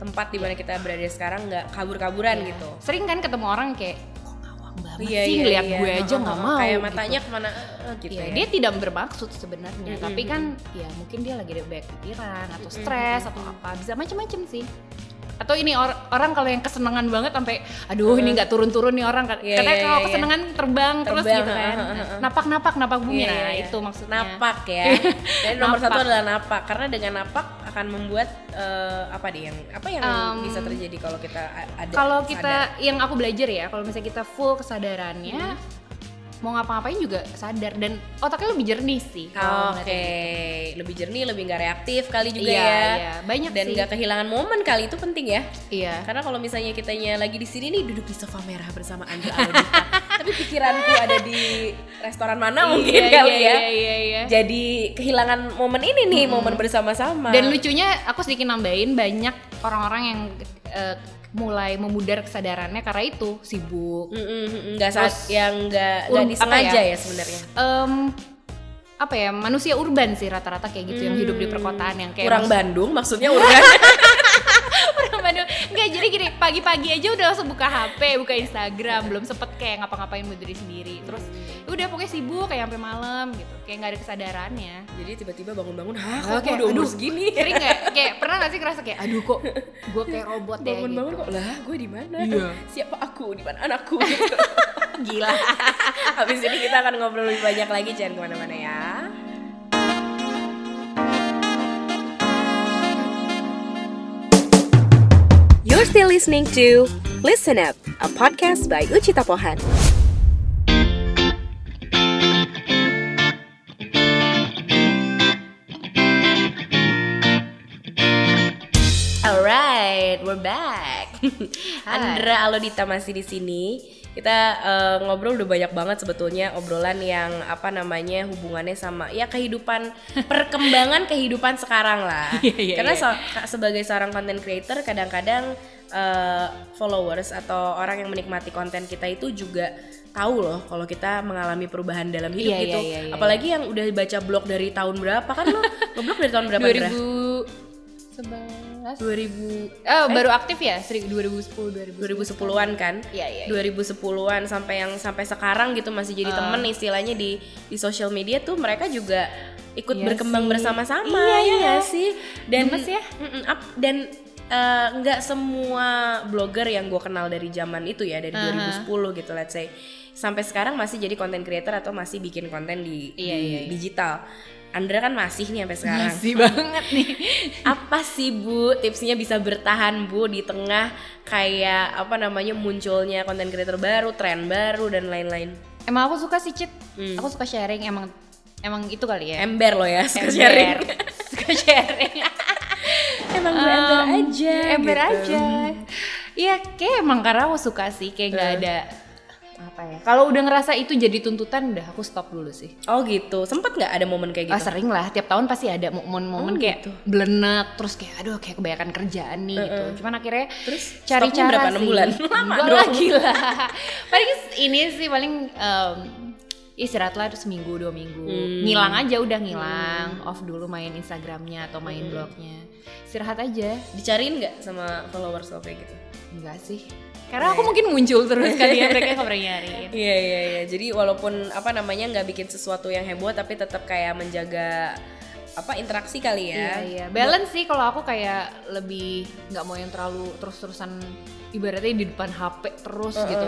S2: tempat di mana kita berada sekarang nggak kabur-kaburan
S1: Iya.
S2: gitu.
S1: sering kan ketemu orang kayak kok ngawang banget
S2: Iya,
S1: sih
S2: iya,
S1: ngeliat
S2: iya.
S1: gue aja nggak mau
S2: Kayak
S1: gitu.
S2: matanya ke mana eh, gitu
S1: Iya,
S2: ya.
S1: dia tidak bermaksud sebenarnya,
S2: Mm-mm,
S1: tapi kan ya mungkin dia lagi ada banyak pikiran atau stres atau apa, bisa macam-macam sih. Atau ini or- orang kalau yang kesenangan banget sampai aduh ini nggak turun-turun nih orang.
S2: Iya,
S1: Katanya
S2: iya,
S1: kalau
S2: iya,
S1: kesenangan terbang, terus
S2: Terbang,
S1: gitu kan.
S2: heeh.
S1: Napak-napak, napak bumi.
S2: Iya,
S1: nah,
S2: iya, iya.
S1: itu maksudnya.
S2: Napak ya. Jadi nomor
S1: Napak.
S2: satu adalah napak karena dengan napak akan membuat eh, apa deh yang apa yang
S1: Um,
S2: bisa terjadi kalau kita ada
S1: Kalau
S2: sadar?
S1: kita yang aku belajar ya, kalau misalnya kita full kesadarannya mau ngapa-ngapain juga sadar dan otaknya lebih jernih sih.
S2: Oke,
S1: ngeliatnya.
S2: Lebih jernih, lebih nggak reaktif kali juga
S1: Iya,
S2: ya.
S1: iya. Banyak
S2: Dan nggak kehilangan momen kali itu penting ya.
S1: Iya.
S2: Karena kalau misalnya kitanya lagi di sini nih duduk di sofa merah bersama Andra Audita, tapi pikiranku ada di restoran mana mungkin
S1: Iya,
S2: kali
S1: iya,
S2: ya.
S1: Iya, iya, iya.
S2: Jadi kehilangan momen ini nih, momen bersama-sama.
S1: Dan lucunya aku sedikit nambahin banyak orang-orang yang eh, mulai memudar kesadarannya karena itu sibuk.
S2: Mm, mm, mm, nggak saat yang nggak nggak
S1: apa
S2: disengaja
S1: ya?
S2: ya, sebenarnya.
S1: Em, apa ya manusia urban sih rata-rata kayak gitu yang hidup di perkotaan yang kayak
S2: Kurang
S1: mas-
S2: Bandung maksudnya urban.
S1: Bandung nggak jadi gini pagi-pagi aja udah langsung buka HP buka Instagram belum sempet kayak ngapa-ngapain buat diri sendiri terus ya udah pokoknya sibuk kayak sampai malam gitu kayak nggak ada kesadarannya
S2: Jadi tiba-tiba bangun-bangun, hah kok gue udah umur segini?
S1: sering nggak kayak pernah nggak sih ngerasa kayak aduh kok gue kayak robot ya
S2: Bangun-bangun
S1: gitu
S2: kok lah gue di mana?
S1: Iya.
S2: Siapa aku? Di mana anakku? Gitu.
S1: gila
S2: Habis ini kita akan ngobrol lebih banyak lagi, jangan ke mana-mana ya.
S3: You're still listening to Listen Up, a podcast by Ucita Pohan.
S2: Alright, we're back. Andra Alodita masih di sini. Kita uh, ngobrol udah banyak banget sebetulnya obrolan yang apa namanya hubungannya sama ya kehidupan perkembangan kehidupan sekarang lah.
S1: yeah, yeah,
S2: Karena
S1: yeah.
S2: So, sebagai seorang content creator kadang-kadang eh, followers atau orang yang menikmati konten kita itu juga tahu loh kalau kita mengalami perubahan dalam hidup
S1: Iya,
S2: gitu.
S1: iya, iya, iya.
S2: Apalagi yang udah baca blog dari tahun berapa kan lo ngeblog dari tahun berapa? Andra?
S1: 2011
S2: 2000
S1: Oh, baru aktif ya? Seri- 2010 2010.
S2: 2010-an kan?
S1: Iya, iya. iya.
S2: 2010-an sampai yang sampai sekarang gitu masih jadi
S1: Ah.
S2: temen istilahnya di di sosial media tuh mereka juga ikut
S1: Iya
S2: berkembang bersama-sama
S1: Iya,
S2: ya
S1: iya.
S2: nggak sih dan
S1: Gemes ya?
S2: Dan eh, nggak semua blogger yang gue kenal dari zaman itu ya dari
S1: Aha.
S2: 2010 gitu let's say sampai sekarang masih jadi content creator atau masih bikin konten di,
S1: Iya,
S2: di
S1: iya, iya.
S2: digital Andra kan masih nih sampai sekarang
S1: Masih banget nih.
S2: apa sih Bu tipsnya bisa bertahan Bu di tengah kayak apa namanya munculnya konten creator baru, tren baru dan lain-lain.
S1: Emang aku suka sih, Cit.
S2: Hmm.
S1: Aku suka sharing emang emang itu kali ya.
S2: Ember loh ya, suka
S1: Ember.
S2: sharing.
S1: suka sharing.
S2: Emang gue ember
S1: Um,
S2: aja.
S1: Ember
S2: gitu.
S1: aja. Iya, kayak emang karena aku suka sih, kayak nggak ada apa ya. Kalau udah ngerasa itu jadi tuntutan, udah aku stop dulu sih.
S2: Oh gitu. Sempet nggak ada momen kayak gitu?
S1: sering lah, tiap tahun pasti ada momen-momen
S2: Oh,
S1: kayak
S2: gitu.
S1: belenek, terus kayak aduh kayak kebanyakan kerjaan nih gitu. Cuman akhirnya
S2: Terus
S1: cari cara
S2: berapa?
S1: sih.
S2: Enam bulan? Lama dong.
S1: lagi lah. paling ini sih paling em, istirahat lah terus seminggu dua minggu.
S2: Hmm.
S1: Ngilang aja udah ngilang, off dulu main Instagramnya atau main blognya. Istirahat aja.
S2: Dicariin nggak sama followers lo kayak gitu?
S1: Enggak sih. Karena aku mungkin muncul terus kali ya mereka nggak pernah nyariin.
S2: Iya iya iya. Jadi walaupun apa namanya nggak bikin sesuatu yang heboh tapi tetap kayak menjaga apa interaksi kali
S1: Iya
S2: ya.
S1: iya. Balance sih kalau aku kayak lebih nggak mau yang terlalu terus-terusan ibaratnya di depan HP terus gitu.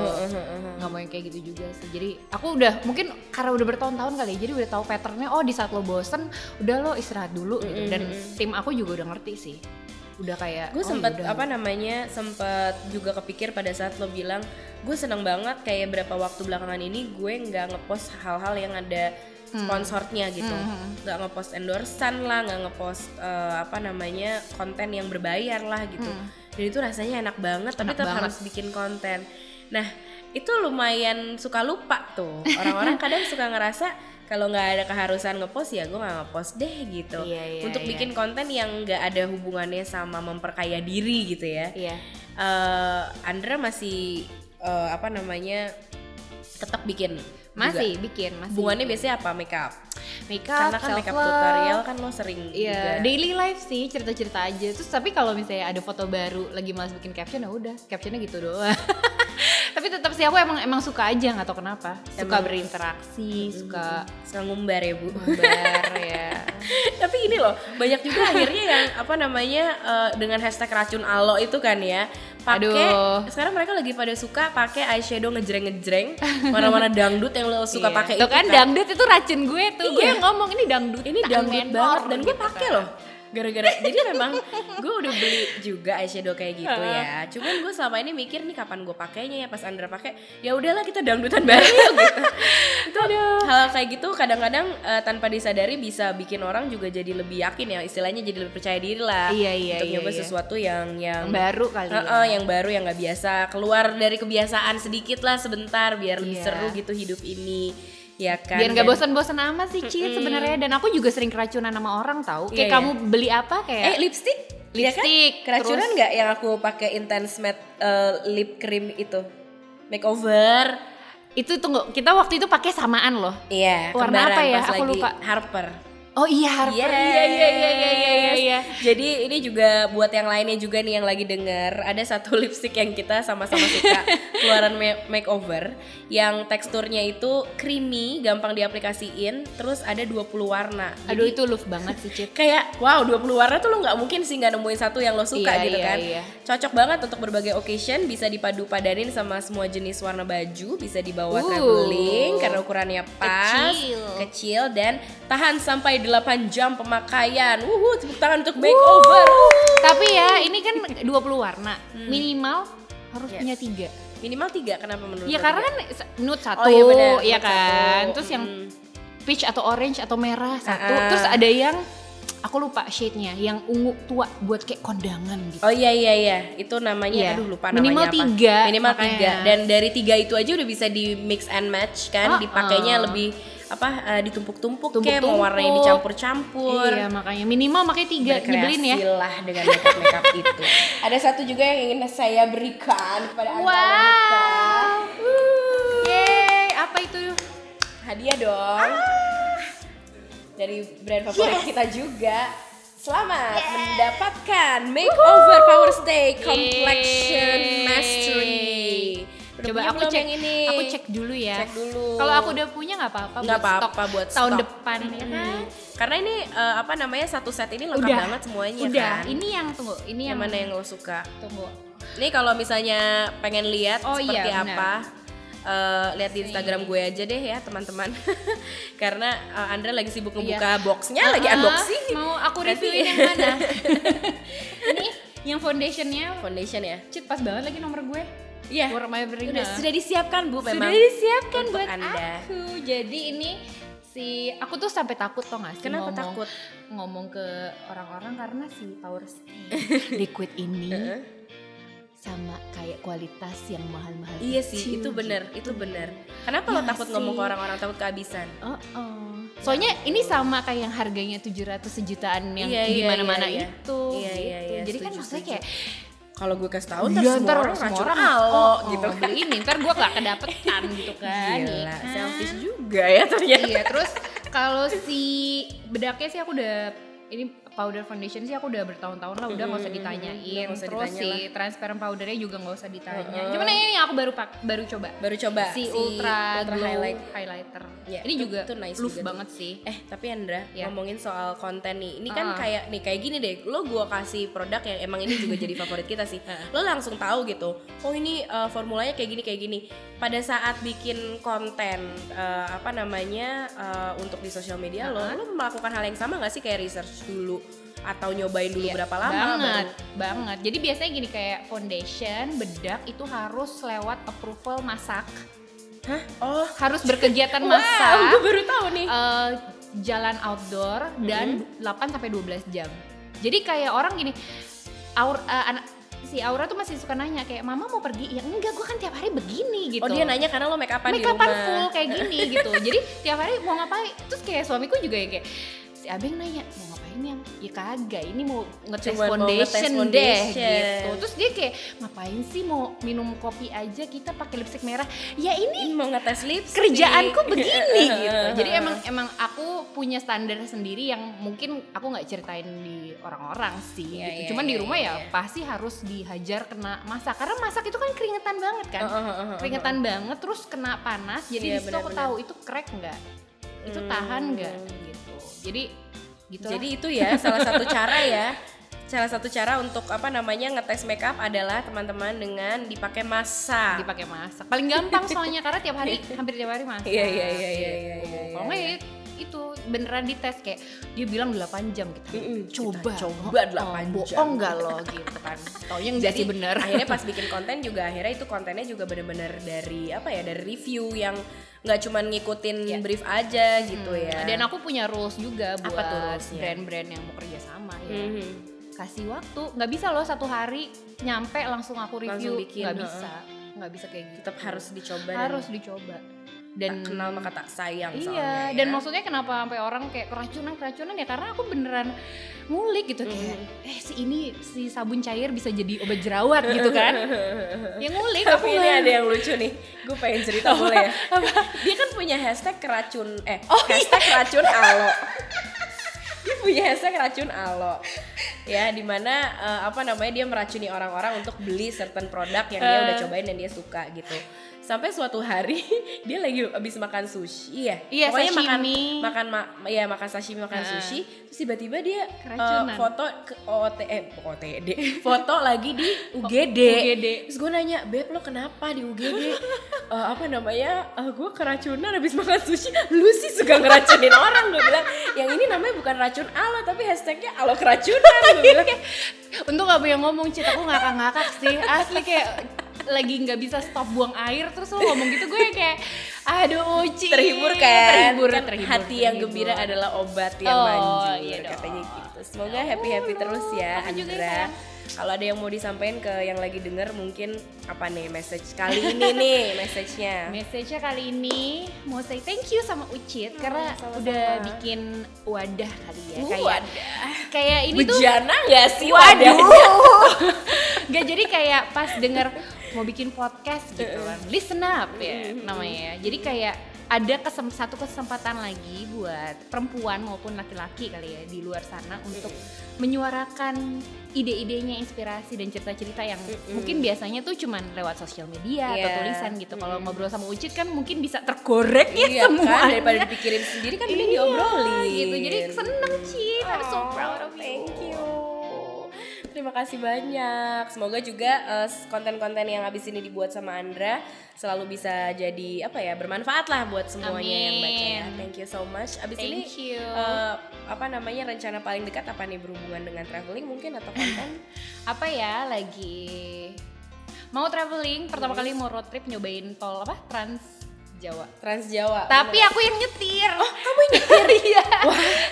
S1: Nggak mau yang kayak gitu juga sih. Jadi aku udah mungkin karena udah bertahun-tahun kali ya, jadi udah tahu patternnya. Oh di saat lo bosen, udah lo istirahat dulu gitu. Dan tim aku juga udah ngerti sih. Udah kayak
S2: gue
S1: oh,
S2: sempet
S1: yaudah.
S2: apa namanya sempet juga kepikir pada saat lo bilang gue seneng banget kayak berapa waktu belakangan ini gue nggak ngepost hal-hal yang ada sponsornya gitu
S1: Hmm.
S2: nggak ngepost endorsan lah nggak ngepost eh, apa namanya konten yang berbayar lah gitu dan itu rasanya enak banget tapi
S1: Hmm.
S2: Tetap
S1: banget.
S2: harus bikin konten nah itu lumayan suka lupa tuh orang-orang kadang suka ngerasa kalau nggak ada keharusan ngepost ya gue nggak ngepost deh gitu
S1: Iya, iya,
S2: untuk
S1: iya.
S2: bikin konten yang nggak ada hubungannya sama memperkaya diri gitu ya.
S1: Iya.
S2: Eh, Andra masih eh, apa namanya tetap bikin
S1: Masih
S2: juga.
S1: bikin, masih.
S2: Hubungannya
S1: bikin.
S2: biasanya apa makeup?
S1: makeup,
S2: Karena kan makeup tutorial kan lo sering
S1: Iya,
S2: juga.
S1: daily life sih, cerita-cerita aja. Terus tapi kalau misalnya ada foto baru lagi malas bikin caption ya udah, captionnya gitu doang. tapi tetap sih aku emang emang suka aja nggak tahu kenapa. Suka
S2: Emang-
S1: berinteraksi, suka
S2: Suka ngumbar ya bu.
S1: gambar ya.
S2: Tapi ini loh banyak juga akhirnya yang apa namanya eh, dengan hashtag racun alo itu kan ya pakai
S1: Aduh.
S2: sekarang mereka lagi pada suka pakai eyeshadow ngejreng ngejreng mana-mana dangdut yang lo suka
S1: Iya.
S2: pakai itu
S1: kan dangdut itu racun gue tuh. Gue
S2: Iya.
S1: yang ngomong ini dangdut.
S2: ini dangdut banget dan gue pakai
S1: kan.
S2: loh gara-gara jadi memang gue udah beli juga eyeshadow kayak gitu ya cuman gue selama ini mikir nih kapan gue pakainya ya pas Andra pakai ya udahlah kita dangdutan bareng yuk gitu itu hal kayak gitu kadang-kadang eh, tanpa disadari bisa bikin orang juga jadi lebih yakin ya istilahnya jadi lebih percaya diri lah
S1: Iya, iya,
S2: untuk
S1: iya,
S2: nyoba
S1: iya.
S2: sesuatu yang yang
S1: baru kali ya.
S2: Heeh, yang baru yang nggak biasa keluar dari kebiasaan sedikit lah sebentar biar lebih
S1: Iya.
S2: seru gitu hidup ini ya kan
S1: Biar nggak bosan-bosan amat sih Cid sebenarnya dan aku juga sering keracunan sama orang tahu. Kayak
S2: Iya,
S1: kamu beli apa
S2: Eh
S1: kayak
S2: lipstick? Iya kan?
S1: Lipstick,
S2: Keracunan
S1: terus-
S2: nggak yang aku pakai intense matte uh, lip cream itu? Makeover.
S1: itu tunggu kita waktu itu pakai samaan loh.
S2: Iya,
S1: Warna apa ya? Aku lupa.
S2: Harper.
S1: Oh iya Harper.
S2: Yes.
S1: Iya iya iya iya iya iya.
S2: Jadi ini juga buat yang lainnya juga nih yang lagi denger ada satu lipstick yang kita sama-sama suka keluaran ma- makeover yang teksturnya itu creamy, gampang diaplikasiin, terus ada 20 warna.
S1: Aduh
S2: Jadi
S1: itu love banget sih Cid.
S2: kayak wow 20 warna tuh lo nggak mungkin sih nggak nemuin satu yang lo suka
S1: Iya,
S2: gitu
S1: iya,
S2: kan
S1: iya.
S2: cocok banget untuk berbagai occasion bisa dipadu padanin sama semua jenis warna baju bisa dibawa
S1: Uh,
S2: traveling karena ukurannya pas
S1: kecil.
S2: kecil dan tahan sampai 8 jam pemakaian wuhu tepuk tangan untuk makeover
S1: Tapi ya ini kan 20 warna.
S2: Hmm.
S1: Minimal harus
S2: Yes.
S1: punya tiga.
S2: minimal tiga kenapa menurut lo
S1: karena kan nude satu,
S2: oh iya benar
S1: iya
S2: nude
S1: kan.
S2: satu.
S1: Terus yang
S2: Mm.
S1: peach atau orange atau merah satu.
S2: Ah, ah.
S1: Terus ada yang aku lupa shade-nya yang ungu tua buat kayak kondangan gitu.
S2: Oh iya iya iya, itu namanya
S1: Iya.
S2: aduh lupa
S1: Minimal
S2: namanya apa.
S1: tiga,
S2: Minimal
S1: makanya.
S2: tiga. Dan dari tiga itu aja udah bisa di mix and match kan,
S1: Oh,
S2: dipakainya lebih apa eh, ditumpuk-tumpuk kayak mau warnanya dicampur-campur.
S1: Iya makanya minimal makanya tiga nyebelin ya.
S2: Berkreasilah dengan makeup makeup itu. Ada satu juga yang ingin saya berikan kepada anda wanita.
S1: Wow. Yeay, apa itu?
S2: Hadiah dong. Dari brand favorit kita juga. Selamat mendapatkan Makeover Power Stay Complexion
S1: Yeay.
S2: Mastery. Udah
S1: Coba
S2: punya
S1: aku
S2: belum
S1: cek
S2: yang ini.
S1: Aku cek dulu ya.
S2: Cek dulu.
S1: Kalau aku udah punya nggak apa-apa.
S2: Nggak apa-apa
S1: stok
S2: buat
S1: tahun
S2: stok.
S1: depan ya kan.
S2: Hmm. Karena ini eh, apa namanya satu set ini lengkap
S1: Udah.
S2: banget semuanya
S1: Udah.
S2: kan.
S1: Ini yang tunggu. Ini
S2: yang
S1: yang,
S2: mana yang lo suka?
S1: tunggu.
S2: Nih kalau misalnya pengen lihat
S1: Oh,
S2: seperti
S1: iya, benar.
S2: apa, eh, lihat di Instagram gue aja deh ya teman-teman. Karena eh, Andra lagi sibuk ngebuka boxnya, lagi
S1: Ah,
S2: unboxing.
S1: Mau aku reviewin yang mana? ini yang foundationnya
S2: Foundation ya?
S1: Cit pas banget lagi nomor gue.
S2: Iya.
S1: For my.
S2: Udah sudah disiapkan bu memang.
S1: Sudah disiapkan
S2: Untuk
S1: buat
S2: Anda.
S1: aku. Jadi ini si aku tuh sampai takut tau gak sih
S2: Kenapa
S1: ngomong,
S2: takut?
S1: ngomong ke orang-orang karena si Power liquid ini sama kayak kualitas yang mahal-mahal
S2: Iya sih, itu bener,
S1: gitu.
S2: itu bener. Kenapa lo
S1: Ya
S2: takut ngomong
S1: sih.
S2: ke orang-orang takut kehabisan?
S1: Oh, oh. Soalnya ini sama kayak yang harganya 700 sejutaan yang
S2: Iya,
S1: di
S2: iya,
S1: mana-mana
S2: iya, iya.
S1: itu.
S2: Iya,
S1: gitu.
S2: iya, iya,
S1: Jadi kan maksudnya
S2: setuju.
S1: kayak
S2: Kalau gue kasih tahu ntar
S1: Iya,
S2: semua
S1: ntar
S2: orang
S1: semua orang,
S2: alo
S1: oh,
S2: gitu
S1: oh,
S2: kan.
S1: beli ini ntar gue gak kedapetan gitu kan.
S2: Gila,
S1: ya kan?
S2: selfish juga ya ternyata.
S1: Iya, terus kalau si bedaknya sih aku udah ini powder foundation sih aku udah bertahun-tahun lah udah nggak usah ditanyain.
S2: nggak usah
S1: terus
S2: ditanya
S1: si transparent powdernya juga nggak usah ditanya.
S2: Heeh.
S1: Cuman ini aku baru pak baru coba.
S2: Baru coba
S1: si, ultra,
S2: Ultra
S1: glow
S2: Highlight.
S1: highlighter.
S2: Ya,
S1: ini
S2: itu-
S1: juga
S2: itu nice juga tuh.
S1: banget sih.
S2: Eh tapi Andra
S1: Ya.
S2: ngomongin soal konten nih, ini kan
S1: Ah.
S2: kayak nih kayak gini deh, lo gua kasih produk yang emang ini juga jadi favorit kita sih, lo langsung tahu gitu, oh ini uh, formulanya kayak gini kayak gini. Pada saat bikin konten uh, apa namanya uh, untuk di sosial media lo,
S1: Ah.
S2: lo melakukan hal yang sama gak sih kayak research dulu atau nyobain dulu
S1: Iya,
S2: berapa lama?
S1: banget
S2: baru-
S1: banget jadi biasanya gini kayak foundation bedak itu harus lewat approval masak
S2: Hah? Oh,
S1: harus berkegiatan
S2: wow,
S1: masak
S2: gue baru tahu nih.
S1: eh, jalan outdoor dan
S2: Mm-hmm.
S1: 8 sampai 12 jam. Jadi kayak orang gini, aur, eh, anak si Aura tuh masih suka nanya kayak mama mau pergi ya enggak gue kan tiap hari begini gitu
S2: Oh dia nanya karena lo make upan di
S1: make upan full kayak gini gitu jadi tiap hari mau ngapain terus kayak suamiku juga ya kayak si Abeng nanya mau ngapain yang ya kagak ini mau ngetes
S2: Cuman mau
S1: foundation, deh
S2: foundation.
S1: gitu terus dia kayak ngapain sih mau minum kopi aja kita pakai lipstick merah ya ini
S2: Ini mau ngetes lipstick.
S1: kerjaanku begini gitu. Jadi emang emang aku punya standar sendiri yang mungkin aku nggak ceritain di orang-orang sih.
S2: Iya,
S1: gitu.
S2: iya,
S1: Cuman di
S2: iya,
S1: rumah
S2: iya,
S1: ya
S2: iya.
S1: pasti harus dihajar kena masak karena masak itu kan keringetan banget kan.
S2: Uh, uh, uh, uh, uh.
S1: Keringetan banget terus kena panas. Jadi di situ aku tahu itu crack nggak, itu tahan nggak
S2: Hmm.
S1: gitu. Jadi gitu
S2: Jadi itu ya salah satu cara ya. Salah satu cara untuk apa namanya ngetes makeup adalah teman-teman dengan dipakai masa.
S1: dipakai masak. Paling gampang soalnya karena tiap hari hampir tiap hari masak.
S2: Iya, iya, iya, iya, iya, iya,
S1: Kalau nggak ya itu beneran dites kayak dia bilang 8 jam kita.
S2: Mm-mm,
S1: coba
S2: kita coba. 8
S1: oh,
S2: jam.
S1: bohong nggak lo gitu kan? Taunya enggak
S2: Jadi
S1: bener.
S2: akhirnya pas bikin konten juga akhirnya itu kontennya juga bener-bener dari apa ya dari review yang nggak cuman ngikutin
S1: Iya.
S2: brief aja gitu
S1: Hmm,
S2: ya.
S1: dan aku punya rules juga buat brand-brand yang mau kerja sama ya.
S2: Mhm.
S1: kasih waktu. Nggak bisa loh satu hari nyampe langsung aku
S2: Langsung
S1: review
S2: bikin,
S1: nggak bisa. Nggak bisa kayak gitu.
S2: Tetap harus dicoba dan
S1: harus dicoba dan
S2: tak kenal maka tak sayang
S1: Iya,
S2: soalnya ya.
S1: dan maksudnya kenapa sampai orang kayak keracunan keracunan ya karena aku beneran ngulik gitu kayak
S2: Mm-hmm.
S1: eh si ini si sabun cair bisa jadi obat jerawat gitu kan. ya ngulik aku
S2: Tapi ini
S1: nggak-
S2: ada yang lucu nih, gue pengen cerita boleh ya? Dia kan punya hashtag keracun, eh
S1: Oh,
S2: hashtag
S1: iya.
S2: racun alo. Dia punya hashtag racun alo. Ya, di mana eh, apa namanya dia meracuni orang-orang untuk beli certain produk yang dia
S1: Eh.
S2: udah cobain dan dia suka gitu. Sampai suatu hari dia lagi habis makan sushi ya.
S1: Iya,
S2: Pokoknya makan
S1: sashimi.
S2: makan ma ya makan sashimi makan
S1: Eh.
S2: sushi terus tiba-tiba dia
S1: Keracunan.
S2: foto ke OT eh OTD foto lagi di UGD.
S1: UGD.
S2: Terus gue nanya, Beb lo kenapa di UGD? Eh, apa namanya? Eh, gue keracunan habis makan sushi. Lu sih suka ngeracunin orang. Gue bilang, yang ini namanya bukan racun alo, tapi hashtagnya alo keracunan. Bilang,
S1: Untung gak yang ngomong Cita aku ngakak-ngakak sih. Asli kayak lagi nggak bisa stop buang air terus lo ngomong gitu gue kayak aduh Uci
S2: terhibur kan
S1: terhibur,
S2: Kan
S1: terhibur
S2: hati yang
S1: terhibur.
S2: gembira adalah obat yang
S1: Oh,
S2: manjur
S1: iya dong.
S2: katanya gitu semoga happy happy terus ya Andra kalau ada yang mau disampaikan ke yang lagi denger mungkin apa nih message kali ini nih message-nya
S1: Message-nya kali ini mau say thank you sama Ucit karena
S2: sama-sama.
S1: udah bikin wadah kali ya
S2: Uh,
S1: kayak
S2: wadah.
S1: kayak ini tuh
S2: bejana nggak sih
S1: Waduh. Gak jadi kayak pas denger mau bikin podcast gitu kan. Listen up ya namanya. Jadi kayak ada kesem satu kesempatan lagi buat perempuan maupun laki-laki kali ya di luar sana untuk menyuarakan ide-idenya, inspirasi dan cerita-cerita yang mungkin biasanya tuh cuman lewat sosial media atau
S2: Iya.
S1: tulisan gitu. Kalau ngobrol sama Ucit kan mungkin bisa tergorek ya
S2: iya
S1: semua.
S2: kan daripada dipikirin sendiri kan mending
S1: Iya,
S2: diobrolin
S1: gitu. Jadi seneng Cit, I'm so
S2: Oh,
S1: proud of you.
S2: Thank you. Terima kasih banyak. Semoga juga eh, konten-konten yang habis ini dibuat sama Andra selalu bisa jadi apa ya bermanfaat lah buat semuanya yang baca ya.
S1: Amin.
S2: Thank you so much. Abis
S1: Thank
S2: ini
S1: you.
S2: eh, apa namanya rencana paling dekat apa nih berhubungan dengan traveling mungkin atau konten?
S1: apa ya lagi mau traveling pertama kali mau road trip nyobain tol apa Trans Jawa
S2: Trans Jawa.
S1: tapi aku yang nyetir oh kamu yang nyetir iya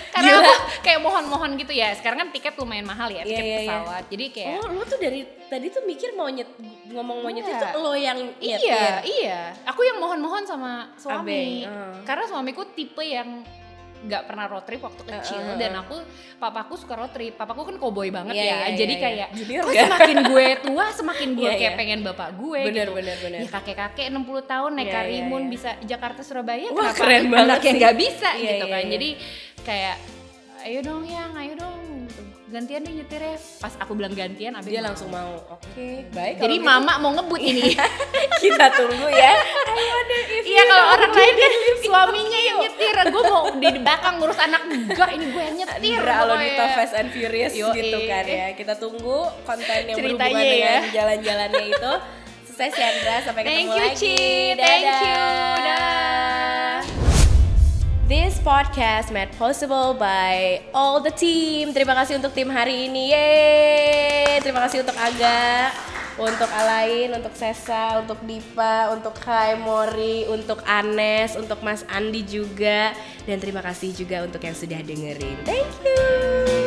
S1: karena
S2: gila.
S1: aku kayak mohon-mohon gitu ya sekarang kan tiket lumayan mahal ya
S2: Iya,
S1: tiket
S2: iya, iya.
S1: pesawat jadi kayak
S2: Oh, lo tuh dari tadi tuh mikir mau nyet ngomong mau nyetir
S1: Enggak.
S2: tuh lo yang
S1: iya
S2: nyetir.
S1: iya aku yang mohon-mohon sama suami
S2: Abeng, uh.
S1: karena suamiku tipe yang nggak pernah road trip waktu kecil
S2: Uh, uh, uh.
S1: dan aku papaku suka road trip papaku kan koboi banget
S2: Iya,
S1: ya
S2: iya,
S1: jadi
S2: iya, iya.
S1: kayak
S2: Junior
S1: kok semakin gue tua semakin gue
S2: Iya,
S1: kayak
S2: iya.
S1: pengen bapak gue
S2: Bener,
S1: gitu
S2: bener, bener.
S1: ya kakek-kakek 60 tahun naik
S2: iya,
S1: karimun
S2: iya.
S1: bisa Jakarta Surabaya
S2: Wah,
S1: kenapa
S2: keren banget sih.
S1: nggak bisa
S2: Iya,
S1: gitu
S2: iya,
S1: kan
S2: iya.
S1: jadi kayak ayo dong yang ayo dong gantian deh nyetir ya pas aku bilang gantian abis
S2: Dia langsung mau. Oke, baik.
S1: jadi
S2: kalau gitu
S1: mama mau ngebut ini
S2: kita tunggu ya.
S1: Iya kalau orang lain kan suaminya yang nyetir, gue mau di belakang ngurus anak enggak ini gue yang nyetir.
S2: Alonita
S1: pokoknya.
S2: Fast and Furious
S1: Yoi.
S2: gitu kan ya. Kita tunggu konten yang
S1: Ceritanya
S2: berhubungan
S1: ya.
S2: dengan jalan-jalannya itu. Sukses ya Andra, sampai
S1: Thank
S2: ketemu
S1: you
S2: lagi.
S1: Ci, thank
S2: Dadah.
S1: you. Dah.
S2: This podcast made possible by all the team. Terima kasih untuk tim hari ini. Yeay. Terima kasih untuk Aga, untuk Alain, untuk Sesa, untuk Dipa, untuk Kai Mori, untuk Anes, untuk Mas Andi juga. Dan terima kasih juga untuk yang sudah dengerin. Thank you.